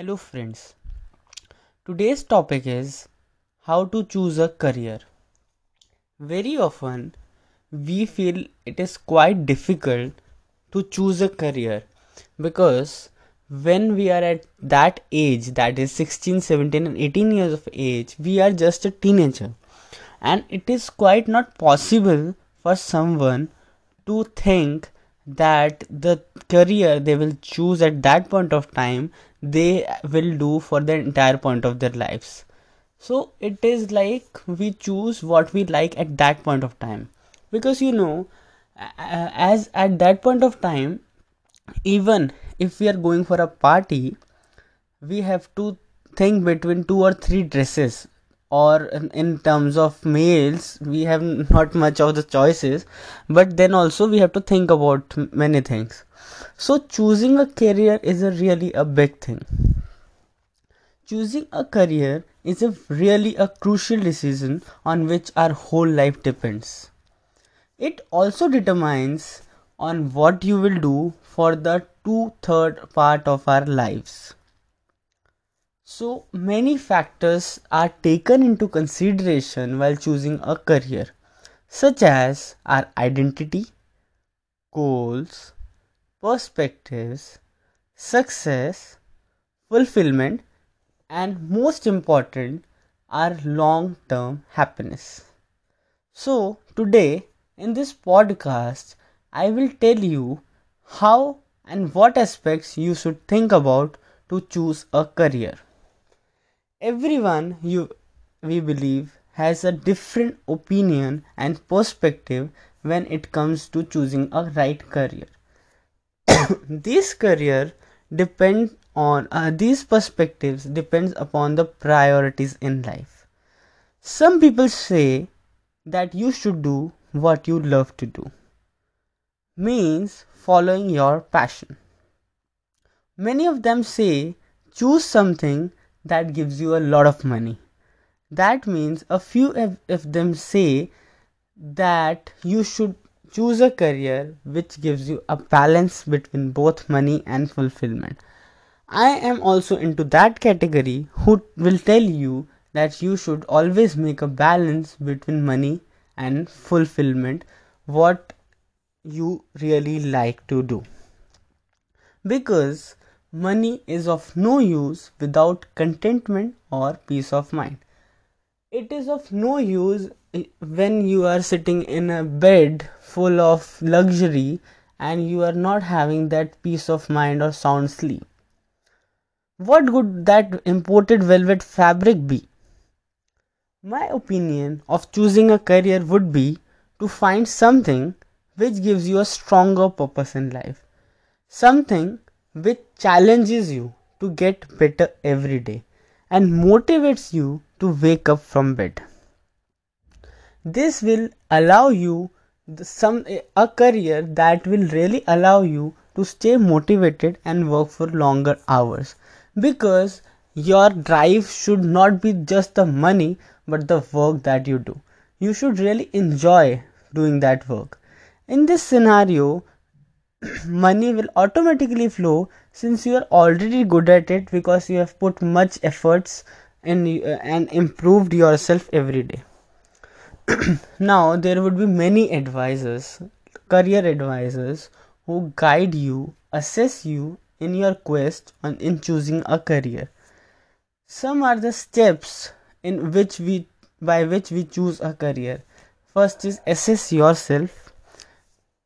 Hello, friends. Today's topic is how to choose a career. Very often, we feel it is quite difficult to choose a career because when we are at that age, that is 16, 17, and 18 years of age, we are just a teenager, and it is quite not possible for someone to think that the career they will choose at that point of time they will do for the entire point of their lives. So it is like we choose what we like at that point of time. Because you know as at that point of time even if we are going for a party we have to think between two or three dresses. Or in terms of males we have not much of the choices. But then also we have to think about many things so choosing a career is a really a big thing. Choosing a career is a really a crucial decision on which our whole life depends. It also determines on what you will do for the two third part of our lives. So many factors are taken into consideration while choosing a career, such as our identity, goals, perspectives, success, fulfillment, and most important, our long term happiness. So, today in this podcast, I will tell you how and what aspects you should think about to choose a career everyone you we believe has a different opinion and perspective when it comes to choosing a right career this career depend on uh, these perspectives depends upon the priorities in life. Some people say that you should do what you love to do. Means following your passion. Many of them say choose something that gives you a lot of money. That means a few of them say that you should choose a career which gives you a balance between both money and fulfillment. I am also into that category who will tell you that you should always make a balance between money and fulfillment, what you really like to do. Because Money is of no use without contentment or peace of mind. It is of no use when you are sitting in a bed full of luxury and you are not having that peace of mind or sound sleep. What would that imported velvet fabric be? My opinion of choosing a career would be to find something which gives you a stronger purpose in life. Something which challenges you to get better every day and motivates you to wake up from bed. This will allow you some a career that will really allow you to stay motivated and work for longer hours because your drive should not be just the money but the work that you do. You should really enjoy doing that work. In this scenario, money will automatically flow since you are already good at it because you have put much efforts in uh, and improved yourself every day now there would be many advisors career advisors who guide you assess you in your quest on in choosing a career some are the steps in which we by which we choose a career first is assess yourself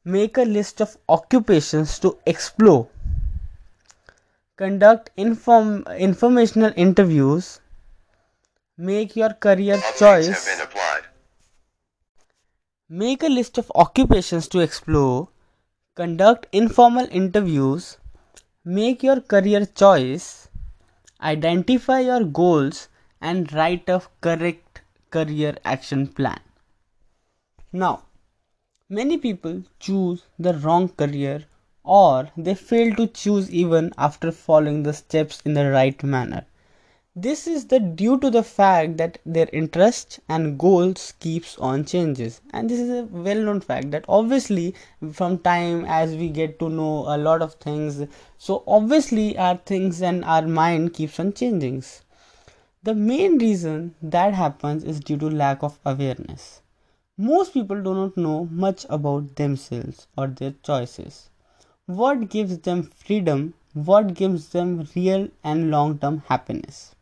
Make a list of occupations to explore. Conduct inform informational interviews. Make your career choice. Make a list of occupations to explore. Conduct informal interviews. Make your career choice. Identify your goals and write a correct career action plan. Now, Many people choose the wrong career or they fail to choose even after following the steps in the right manner. This is the due to the fact that their interests and goals keeps on changes. And this is a well known fact that obviously from time as we get to know a lot of things so obviously our things and our mind keeps on changing. The main reason that happens is due to lack of awareness. Most people do not know much about themselves or their choices. What gives them freedom? What gives them real and long term happiness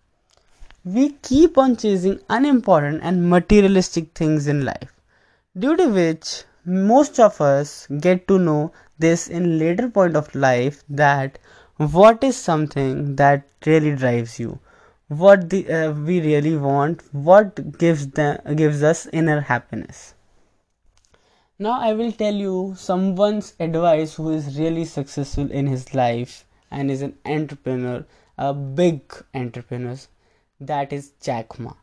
we keep on chasing unimportant and materialistic things in life, due to which most of us get to know this in later point of life that what is something that really drives you? What the, uh, we really want what gives the gives us inner happiness? Now i will tell you someone's advice who is really successful in his life and is an entrepreneur a big entrepreneur that is Jack Ma.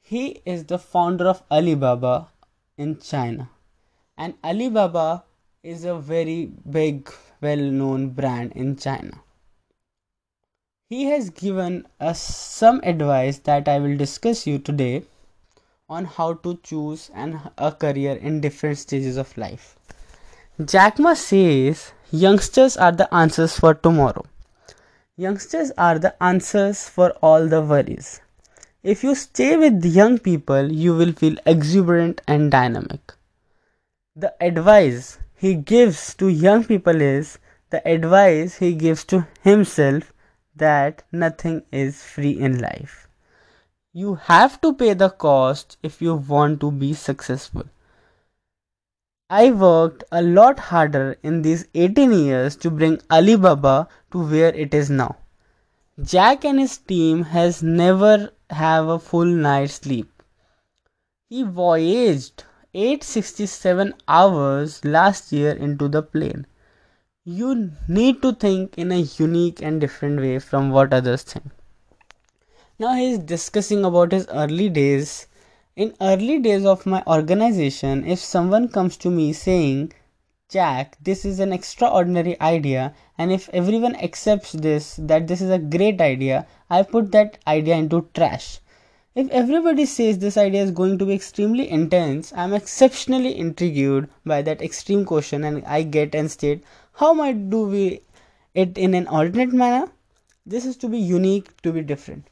He is the founder of Alibaba in China. And Alibaba is a very big, well known brand in China. He has given us some advice that I will discuss you today on how to choose an, a career in different stages of life. Jack Ma says youngsters are the answers for tomorrow. Youngsters are the answers for all the worries. If you stay with young people, you will feel exuberant and dynamic. The advice he gives to young people is the advice he gives to himself that nothing is free in life. You have to pay the cost if you want to be successful. I worked a lot harder in these 18 years to bring Alibaba to where it is now. Jack and his team has never have a full night's sleep. He voyaged 867 hours last year into the plane. You need to think in a unique and different way from what others think. Now he is discussing about his early days in early days of my organization, if someone comes to me saying, Jack, this is an extraordinary idea, and if everyone accepts this, that this is a great idea, I put that idea into trash. If everybody says this idea is going to be extremely intense, I'm exceptionally intrigued by that extreme question and I get and state, how might do we it in an alternate manner? This is to be unique, to be different.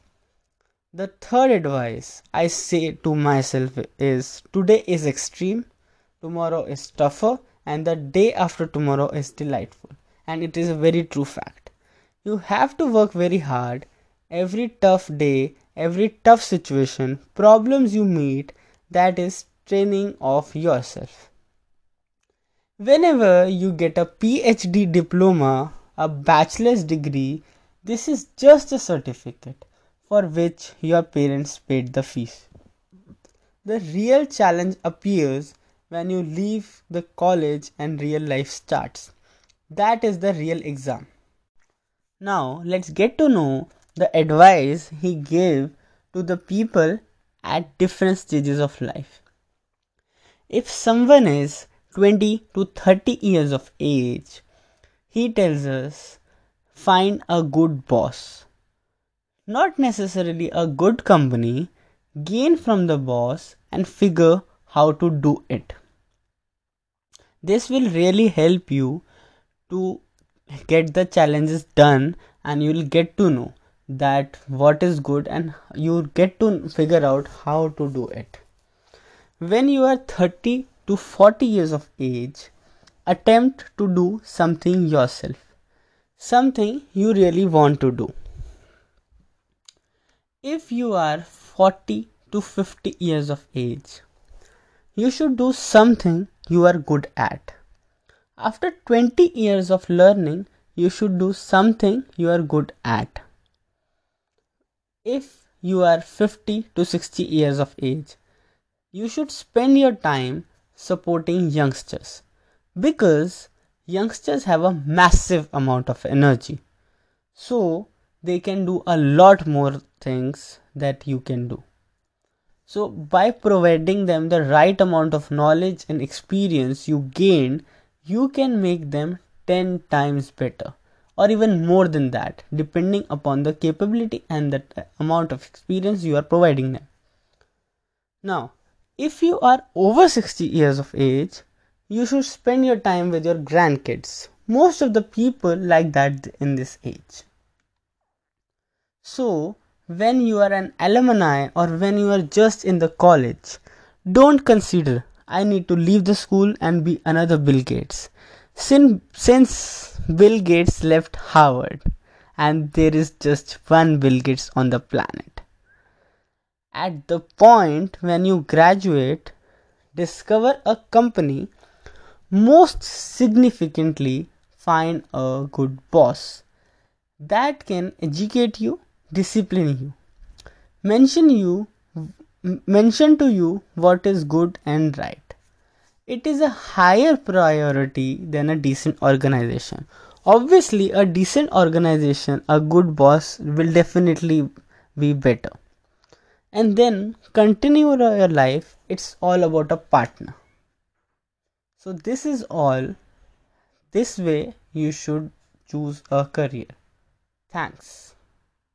The third advice I say to myself is today is extreme, tomorrow is tougher, and the day after tomorrow is delightful. And it is a very true fact. You have to work very hard. Every tough day, every tough situation, problems you meet, that is training of yourself. Whenever you get a PhD diploma, a bachelor's degree, this is just a certificate for which your parents paid the fees. The real challenge appears when you leave the college and real life starts. That is the real exam. Now, let's get to know the advice he gave to the people at different stages of life. If someone is 20 to 30 years of age, he tells us find a good boss not necessarily a good company, gain from the boss and figure how to do it. This will really help you to get the challenges done and you'll get to know that what is good and you get to figure out how to do it. When you are 30 to 40 years of age, attempt to do something yourself, something you really want to do if you are 40 to 50 years of age, you should do something you are good at. After 20 years of learning, you should do something you are good at. If you are 50 to 60 years of age, you should spend your time supporting youngsters because youngsters have a massive amount of energy. So, they can do a lot more things that you can do. So, by providing them the right amount of knowledge and experience you gain, you can make them 10 times better. or even more than that, depending upon the capability and the amount of experience you are providing them. Now, if you are over 60 years of age, you should spend your time with your grandkids. Most of the people like that in this age. So, when you are an alumni or when you are just in the college, don't consider I need to leave the school and be another Bill Gates. Since, since Bill Gates left Harvard and there is just one Bill Gates on the planet. At the point when you graduate, discover a company, most significantly, find a good boss that can educate you, discipline you, mention you, mention to you what is good and right it is a higher priority than a decent organization. Obviously, a decent organization, a good boss will definitely be better. And then continue your life, it's all about a partner. So, this is all. This way, you should choose a career. Thanks.